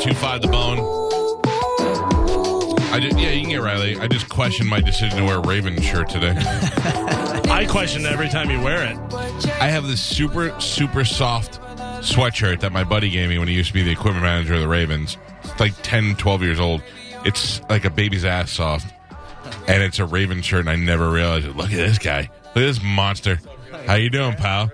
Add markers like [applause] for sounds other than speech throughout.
1025 The Bone. I yeah, you can get Riley. I just questioned my decision to wear a Raven shirt today. [laughs] I question every time you wear it. I have this super, super soft sweatshirt that my buddy gave me when he used to be the equipment manager of the Ravens. It's like 10, 12 years old. It's like a baby's ass soft. And it's a Raven shirt, and I never realized it. Look at this guy. Look at this monster. How you doing, pal?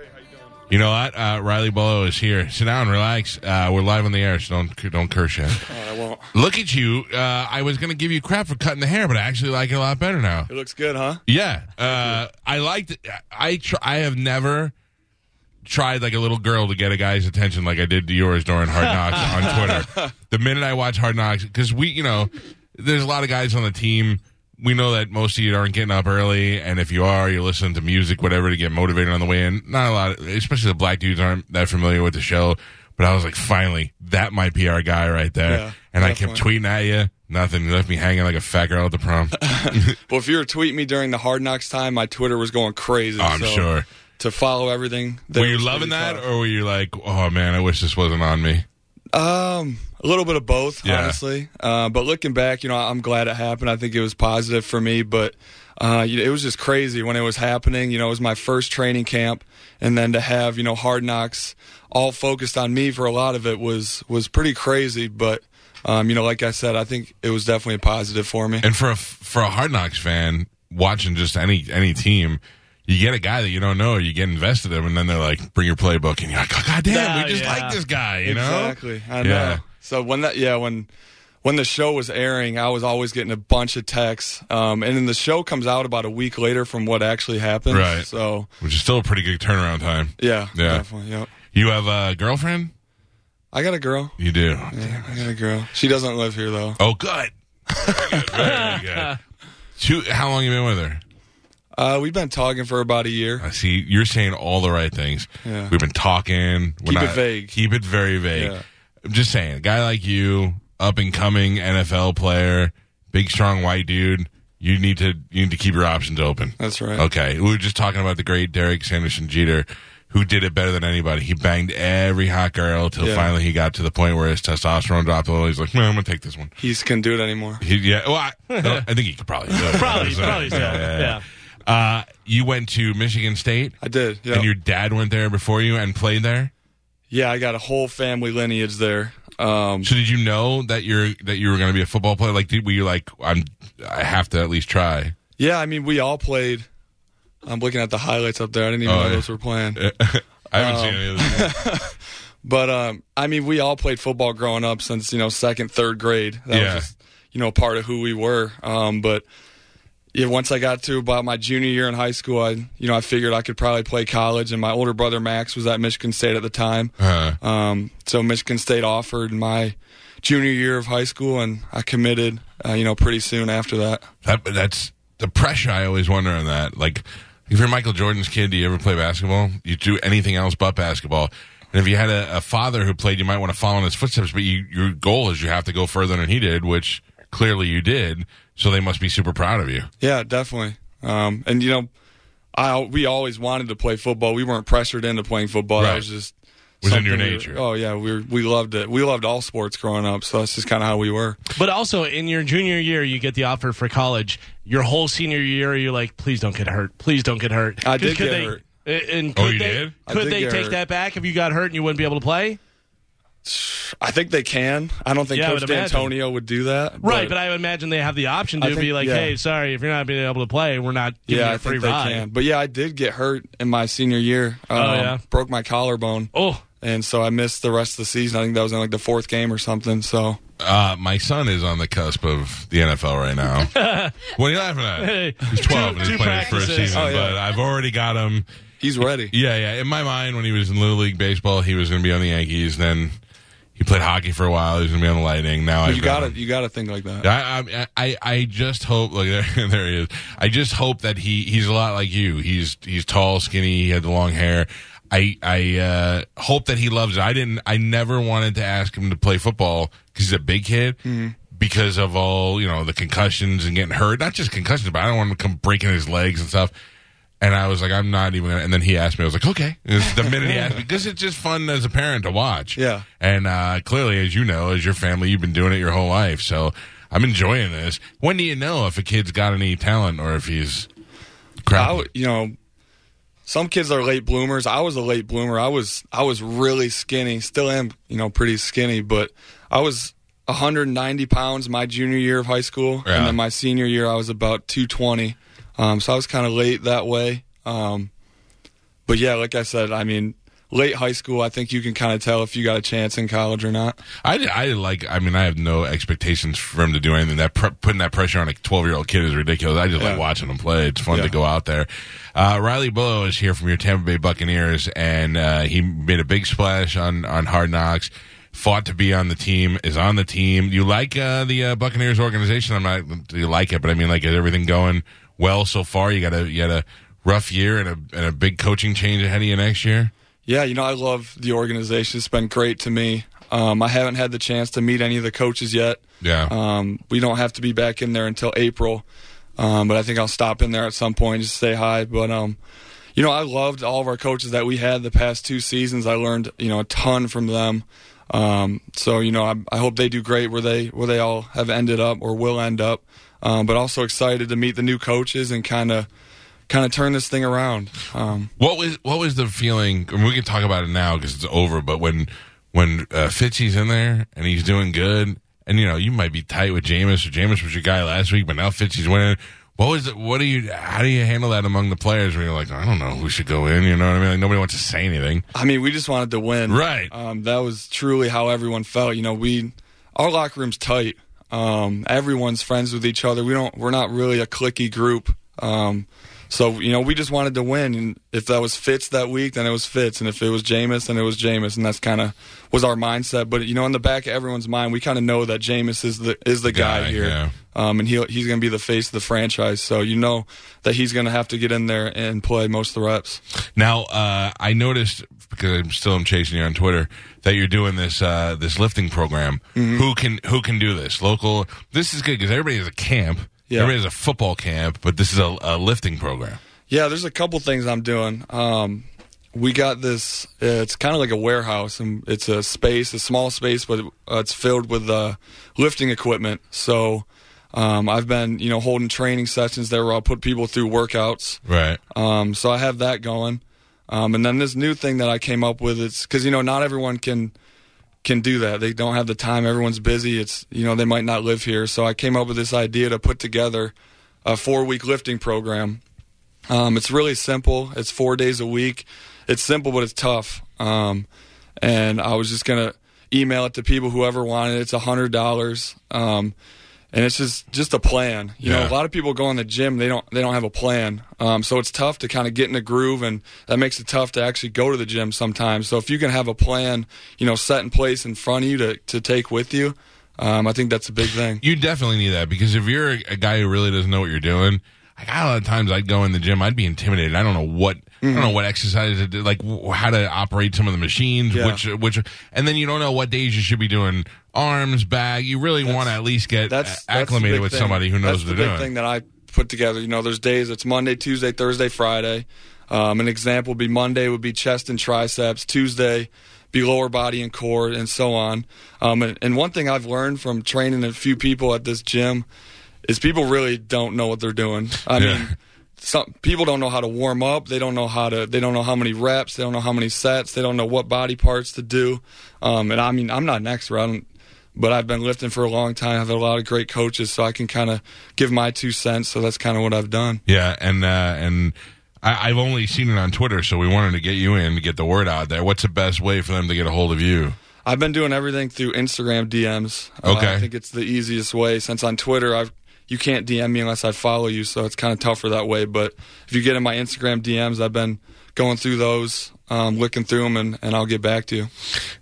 You know what? Uh, Riley Bullough is here. Sit down, relax. Uh, we're live on the air, so don't don't curse yet. I won't. Look at you. Uh, I was going to give you crap for cutting the hair, but I actually like it a lot better now. It looks good, huh? Yeah, uh, I liked. It. I tr- I have never tried like a little girl to get a guy's attention like I did to yours during Hard Knocks [laughs] on Twitter. The minute I watch Hard Knocks, because we, you know, there's a lot of guys on the team. We know that most of you aren't getting up early, and if you are, you're listening to music, whatever, to get motivated on the way in. Not a lot, of, especially the black dudes aren't that familiar with the show. But I was like, finally, that might be our guy right there. Yeah, and I kept tweeting at you. Nothing. You left me hanging like a fat girl at the prom. [laughs] Well, if you were tweeting me during the Hard Knocks time, my Twitter was going crazy. Oh, [laughs] I'm so sure. To follow everything. Were you loving that, or were you like, oh man, I wish this wasn't on me? Um, a little bit of both, Yeah. honestly. Uh, but looking back, you know, I'm glad it happened. I think it was positive for me, but uh, it was just crazy when it was happening. You know, it was my first training camp, and then to have you know Hard Knocks all focused on me for a lot of it was was pretty crazy. But um, you know, like I said, I think it was definitely a positive for me. And for a for a Hard Knocks fan watching just any any team, you get a guy that you don't know, you get invested in, and then they're like, "Bring your playbook," and you're like, oh, "God damn, we just yeah. like this guy," you know? Exactly. I know. Yeah. So when that, yeah, when when the show was airing, I was always getting a bunch of texts, um, and then the show comes out about a week later from what actually happened. Right. So Which is still a pretty good turnaround time. yeah, Yeah. definitely. Yep. You have a girlfriend? I got a girl. You do. Yeah, I got a girl. She doesn't live here though. Oh, good. [laughs] Very good. Very good. [laughs] Two, how long you been with her? Uh, we've been talking for about a year. I see you're saying all the right things. Yeah. We've been talking. We're Keep it vague. Keep it very vague. Yeah. I'm just saying, a guy like you, up and coming NFL player, big strong white dude, you need to you need to keep your options open. That's right. Okay. We were just talking about the great Derek Sanderson Jeter, who did it better than anybody. He banged every hot girl till Yeah. finally he got to the point where his testosterone dropped a little. He's like, man, I'm gonna take this one. He couldn't do it anymore. He, yeah, well, I, no, I think he could probably do it. [laughs] Probably, So, probably so. Yeah. Uh, you went to Michigan State, I did. Yeah. and your dad went there before you and played there. yeah, I got a whole family lineage there. Um, So did you know that you're that you were going to be a football player? Like, did, were you like, I'm, I have to at least try? yeah, I mean, we all played. I'm looking at the highlights up there. I didn't even Oh, know yeah. those were playing. [laughs] I haven't seen any of this. [laughs] But um, I mean, we all played football growing up since you know second, third grade. That Yeah. was just you know part of who we were. Um, but yeah, once I got to about my junior year in high school, I you know I figured I could probably play college, and my older brother Max was at Michigan State at the time. Uh, Um, so Michigan State offered my junior year of high school, and I committed. Uh, you know, pretty soon after that. that, that's the pressure. I always wonder on that. Like, if you're Michael Jordan's kid, do you ever play basketball? You do anything else but basketball? And if you had a, a father who played, you might want to follow in his footsteps. But you, your goal is you have to go further than he did, which clearly you did. So they must be super proud of you. Yeah, definitely. Um, and you know, I we always wanted to play football. We weren't pressured into playing football. Right. That was just Was in your something we were- nature. oh yeah, we were, we loved it. We loved all sports growing up, so that's just kind of how we were. But also, in your junior year, you get the offer for college. Your whole senior year, you're like, please don't get hurt. Please don't get hurt. I did Could get they, hurt. And Oh, you they, did? I Could did they take hurt. that back if you got hurt and you wouldn't be able to play? I think they can. I don't think Yeah, Coach would. Dantonio would do that. Right, but I would imagine they have the option I to be like, yeah. hey, sorry, if you're not being able to play, we're not giving yeah, you I a free think they ride. can. But yeah, I did get hurt in my senior year. Um, Oh, yeah? broke my collarbone, Oh, and so I missed the rest of the season. I think that was in like the fourth game or something. So Uh, my son is on the cusp of the NFL right now. [laughs] what are you laughing at? Hey, He's 12 two- and he's two playing his first season, Oh, yeah. but I've already got him. he's ready. Yeah, yeah. In my mind, when he was in Little League Baseball, he was going to be on the Yankees. Then he played hockey for a while. He was going to be on the Lightning. Now you got to you got to think like that. I, I I just hope like [laughs] there, there he is. I just hope that he he's a lot like you. He's he's tall, skinny, he had the long hair. I I uh, hope that he loves it. I didn't. I never wanted to ask him to play football because he's a big kid. Because of all you know, the concussions and getting hurt. Not just concussions, but I don't want him to come breaking his legs and stuff. And I was like, I'm not even. gonna And then he asked me. I was like, okay. The minute he asked me, because it's just fun as a parent to watch. Yeah. And uh, clearly, as you know, as your family, you've been doing it your whole life. So I'm enjoying this. When do you know if a kid's got any talent or if he's I crap? you know, some kids are late bloomers. I was a late bloomer. I was I was really skinny. Still am, you know, pretty skinny. But I was 190 pounds my junior year of high school, Yeah. and then my senior year I was about 220. Um, so I was kind of late that way. Um, but yeah, like I said, I mean, late high school, I think you can kind of tell if you got a chance in college or not. I, I like. I mean, I have no expectations for him to do anything. That pre- putting that pressure on a 12 year old kid is ridiculous. I just like watching him play. It's fun to go out there. Uh, Riley Bullough is here from your Tampa Bay Buccaneers, and uh, he made a big splash on on Hard Knocks. Fought to be on the team. Is on the team. You like uh, the uh, Buccaneers organization? I'm not. Do you like it? But I mean, like, is everything going well so far? You got a you had a rough year and a and a big coaching change ahead of you next year. Yeah, you know, I love the organization. It's been great to me. Um, I haven't had the chance to meet any of the coaches yet. Yeah. Um, we don't have to be back in there until April, um, but I think I'll stop in there at some point just to say hi. But um, you know, I loved all of our coaches that we had the past two seasons. I learned you know a ton from them. Um, so you know, I, I hope they do great where they where they all have ended up or will end up. Um, but also excited to meet the new coaches and kind of kind of turn this thing around. Um, What was what was the feeling? We can talk about it now because it's over. But when when uh, Fitzy's in there and he's doing good, and you know you might be tight with Jameis or Jameis was your guy last week, but now Fitzy's winning. What was it? What do you? How do you handle that among the players? Where you're like, I don't know who should go in. You know what I mean? Like nobody wants to say anything. I mean, we just wanted to win. Right. Um, that was truly how everyone felt. You know, we our locker room's tight. Um, everyone's friends with each other. We don't. We're not really a clicky group. Um, so you know, we just wanted to win. And if that was Fitz that week, then it was Fitz. And if it was Jameis, then it was Jameis. And that's kind of was our mindset. But you know, in the back of everyone's mind, we kind of know that Jameis is the is the guy, Guy, here. yeah. Um, and he he's going to be the face of the franchise. So you know that he's going to have to get in there and play most of the reps. Now, uh, I noticed because I'm still am chasing you on Twitter that you're doing this uh, this lifting program. Mm-hmm. Who can who can do this? Local. This is good because everybody has a camp. Yeah. Everybody has a football camp, but this is a, a lifting program. Yeah, there's a couple things I'm doing. Um, we got this. Uh, it's kind of like a warehouse, and it's a space, a small space, but uh, it's filled with uh, lifting equipment. So um, I've been, you know, holding training sessions there where I'll put people through workouts. Right. Um, so I have that going. Um, and then this new thing that I came up with, it's because you know not everyone can can do that. They don't have the time. Everyone's busy. It's you know they might not live here. So I came up with this idea to put together a four week lifting program. Um, it's really simple. It's four days a week. It's simple, but it's tough. Um, and I was just gonna email it to people whoever wanted it. It's a hundred dollars. Um, and it's just just a plan. You Yeah. know, a lot of people go in the gym. They don't they don't have a plan. Um, so it's tough to kind of get in a groove, and that makes it tough to actually go to the gym sometimes. So if you can have a plan, you know, set in place in front of you to to take with you, um, I think that's a big thing. You definitely need that because if you're a, guy who really doesn't know what you're doing, like a lot of times I'd go in the gym, I'd be intimidated. I don't know what I don't know what exercises to do, like w- how to operate some of the machines, Yeah. which which, and then you don't know what days you should be doing arms, back. You really want to at least get That's, a- that's acclimated with thing. somebody who knows that's what the they're big doing. thing that I put together. You know, there's days it's Monday, Tuesday, Thursday, Friday. Um, an example would be Monday would be chest and triceps. Tuesday be lower body and core, and so on. Um, and, and one thing I've learned from training a few people at this gym is people really don't know what they're doing. I Yeah. mean. Some people don't know how to warm up. They don't know how to. They don't know how many reps. They don't know how many sets. They don't know what body parts to do. Um, and I mean, I'm not an expert. I don't, but I've been lifting for a long time. I've had a lot of great coaches, so I can kind of give my two cents. So that's kind of what I've done. Yeah, and uh, and I, I've only seen it on Twitter, so we wanted to get you in to get the word out there. What's the best way for them to get a hold of you? I've been doing everything through Instagram DMs. Uh, Okay. I think it's the easiest way. Since on Twitter, I've you can't DM me unless I follow you, so it's kind of tougher that way. But if you get in my Instagram DMs, I've been going through those, um, looking through them, and, and I'll get back to you.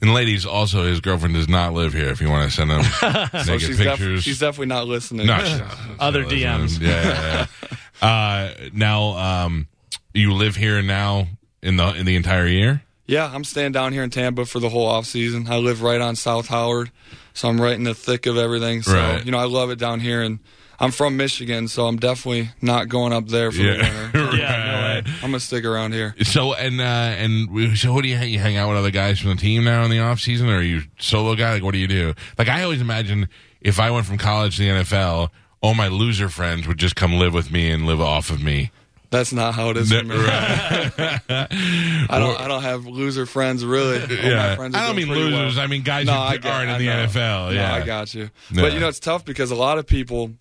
And ladies, also his girlfriend does not live here. If you want to send him [laughs] naked So she's, def- pictures, she's definitely not listening. no, [laughs] she's not. She's Other not listening. DMs. Yeah. yeah, yeah. [laughs] uh, now, um, you live here now in the in the entire year? Yeah, I'm staying down here in Tampa for the whole off season. I live right on South Howard, so I'm right in the thick of everything. So Right. you know, I love it down here, and I'm from Michigan, so I'm definitely not going up there for the winter. [laughs] Yeah, no way. I'm gonna stick around here. So and uh, and we- so, what do you hang, you hang out with other guys from the team now in the off season, or are you solo guy? Like, what do you do? Like, I always imagine if I went from college to the NFL, all my loser friends would just come live with me and live off of me. That's not how it is for me. Right. [laughs] I don't. I don't have loser friends really. All my yeah, friends are I don't doing mean pretty losers. well. I mean guys No, who I get- aren't in I the know. NFL. No, Yeah, I got you. No. But you know, it's tough because a lot of people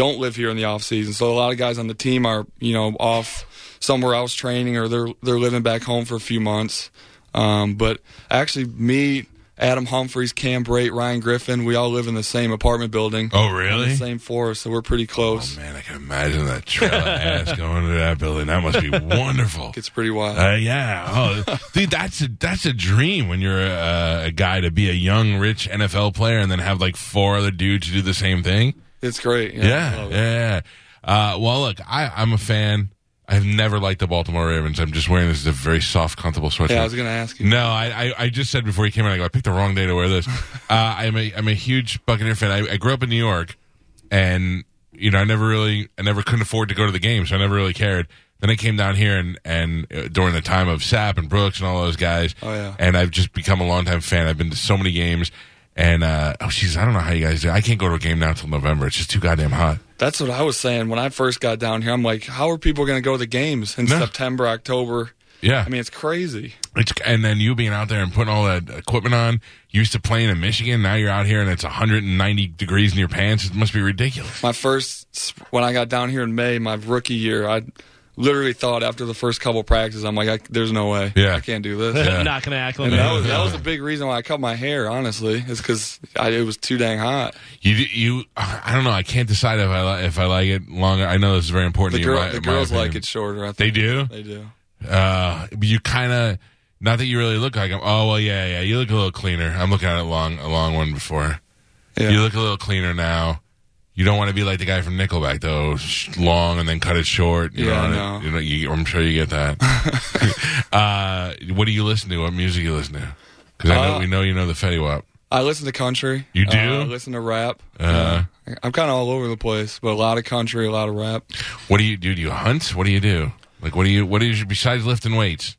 don't live here in the off season. So a lot of guys on the team are you know off somewhere else training, or they're they're living back home for a few months. Um, but actually, me, Adam Humphries, Cam Brate, Ryan Griffin, we all live in the same apartment building. Oh, really? the same floor, so we're pretty close. Oh man, I can imagine that trail of ass [laughs] going to that building. That must be wonderful. It's pretty wild. Uh, yeah, oh, dude, that's a that's a dream when you're a, a guy to be a young, rich NFL player and then have like four other dudes do the same thing. It's great. Yeah, Yeah, yeah. Uh, well, look, I, I'm a fan. I've never liked the Baltimore Ravens. I'm just wearing this is a very soft, comfortable sweatshirt. Yeah, I was gonna ask you. No, I, I, I just said before you came in, I go, I picked the wrong day to wear this. [laughs] uh, I'm a I'm a huge Buccaneer fan. I, I grew up in New York, and you know, I never really, I never couldn't afford to go to the game, so I never really cared. Then I came down here, and and uh, during the time of Sapp and Brooks and all those guys, Oh, yeah. and I've just become a longtime fan. I've been to so many games, and uh, oh, jeez, I don't know how you guys do. I can't go to a game now until November. It's just too goddamn hot. That's what I was saying when I first got down here. I'm like, how are people going to go to the games in No. September, October? Yeah, I mean, it's crazy. It's, and then you being out there and putting all that equipment on, used to playing in Michigan, now you're out here and it's 190 degrees in your pants. It must be ridiculous. My first, when I got down here in May, my rookie year, I literally thought after the first couple practices, I'm like, I, there's no way. Yeah. I can't do this. [laughs] Yeah. Not going to And acclimate. that was that was a [laughs] big reason why I cut my hair. Honestly, is because it was too dang hot. You, you, I don't know. I can't decide if I li- if I like it longer. I know this is very important. The to you, my- the girls like it shorter. I think. They do. They do. Uh, you kind of, not that you really look like them. Oh well, yeah, yeah. You look a little cleaner. I'm looking at it long, a long one before. Yeah. You look a little cleaner now. You don't want to be like the guy from Nickelback though, sh- long and then cut it short. You Yeah, know, no. and it- you know you, I'm sure you get that. [laughs] uh, what do you listen to? What music you listen to? Because I know Uh, we know you know the Fetty Wap. I listen to country. You do? Uh, I listen to rap. Uh, I'm kind of all over the place, but a lot of country, a lot of rap. what do you do? Do you hunt? What do you do? Like, what do you? What do you besides lifting weights?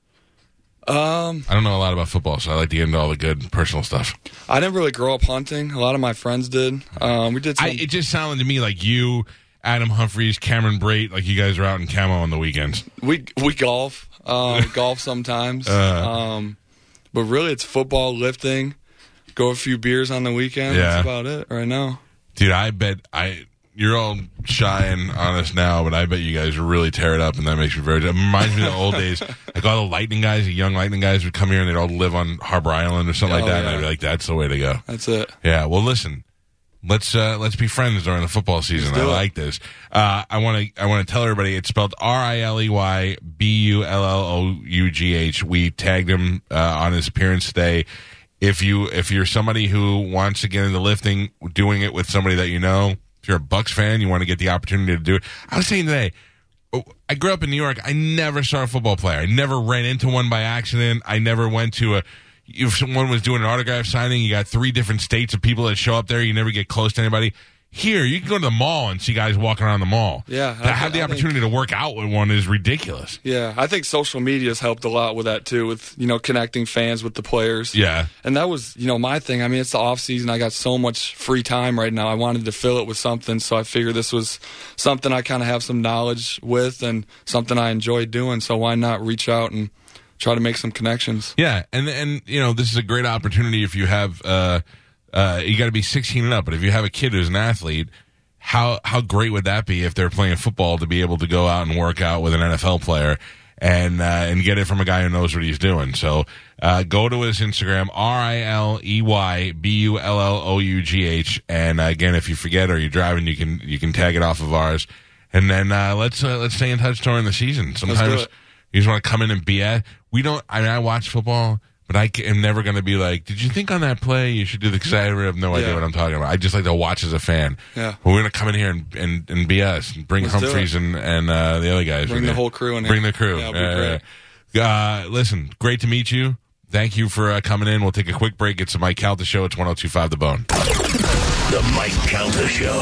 Um, I don't know a lot about football, so I like to get into all the good personal stuff. I didn't really grow up hunting. A lot of my friends did. Um, we did. Some, I, it just sounded to me like you, Adam Humphries, Cameron Brate, like you guys are out in camo on the weekends. we we golf, um, [laughs] golf sometimes. Uh. um, but really, it's football, lifting, go a few beers on the weekend. Yeah. That's about it right now. Dude, I bet I. You're all shy and honest now, but I bet you guys really tear it up, and that makes me very. It reminds me of the old days. [laughs] Like all the lightning guys, the young lightning guys would come here and they'd all live on Harbor Island or something Oh, like that, and yeah. I'd be like, "That's the way to go." That's it. Yeah. Well, listen. Let's uh, let's be friends during the football season. I it. like this. Uh, I want to I want to tell everybody it's spelled R I L E Y B U L L O U G H. We tagged him uh, on his appearance today. If you if you're somebody who wants to get into lifting, doing it with somebody that you know, if you're a Bucs fan, you want to get the opportunity to do it. I was saying today, oh, I grew up in New York. I never saw a football player. I never ran into one by accident. I never went to a. If someone was doing an autograph signing, you got three different states of people that show up there. You never get close to anybody. Here, you can go to the mall and see guys walking around the mall. Yeah, to I- have the I think- opportunity to work out with one is ridiculous. Yeah, I think social media has helped a lot with that too, with you know connecting fans with the players. Yeah, And that was, you know, my thing. I mean, it's the off season. I got so much free time right now. I wanted to fill it with something, so I figured this was something I kind of have some knowledge with and something I enjoy doing. So why not reach out and try to make some connections? yeah, and and you know this is a great opportunity if you have uh, uh, you got to be 16 and up, but if you have a kid who's an athlete. How how great would that be if they're playing football to be able to go out and work out with an NFL player and uh, and get it from a guy who knows what he's doing? So uh, go to his Instagram R I L E Y B U L L O U G H, and uh, again, if you forget or you're driving, you can you can tag it off of ours, and then uh, let's uh, let's stay in touch during the season. Sometimes you just want to come in and be at. We don't. I mean, I watch football. But I am never going to be like, did you think on that play you should do the? Because I have no idea Yeah. what I'm talking about. I just like to watch as a fan. Yeah. But we're going to come in here and, and, and BS and bring Let's do Humphries and, and uh, the other guys. Bring the whole crew in here. Bring the crew. Yeah, it'll be Uh, great. Uh, listen, great to meet you. Thank you for uh, coming in. We'll take a quick break. It's the Mike Calta Show. It's 1025 The Bone. The Mike Calta Show.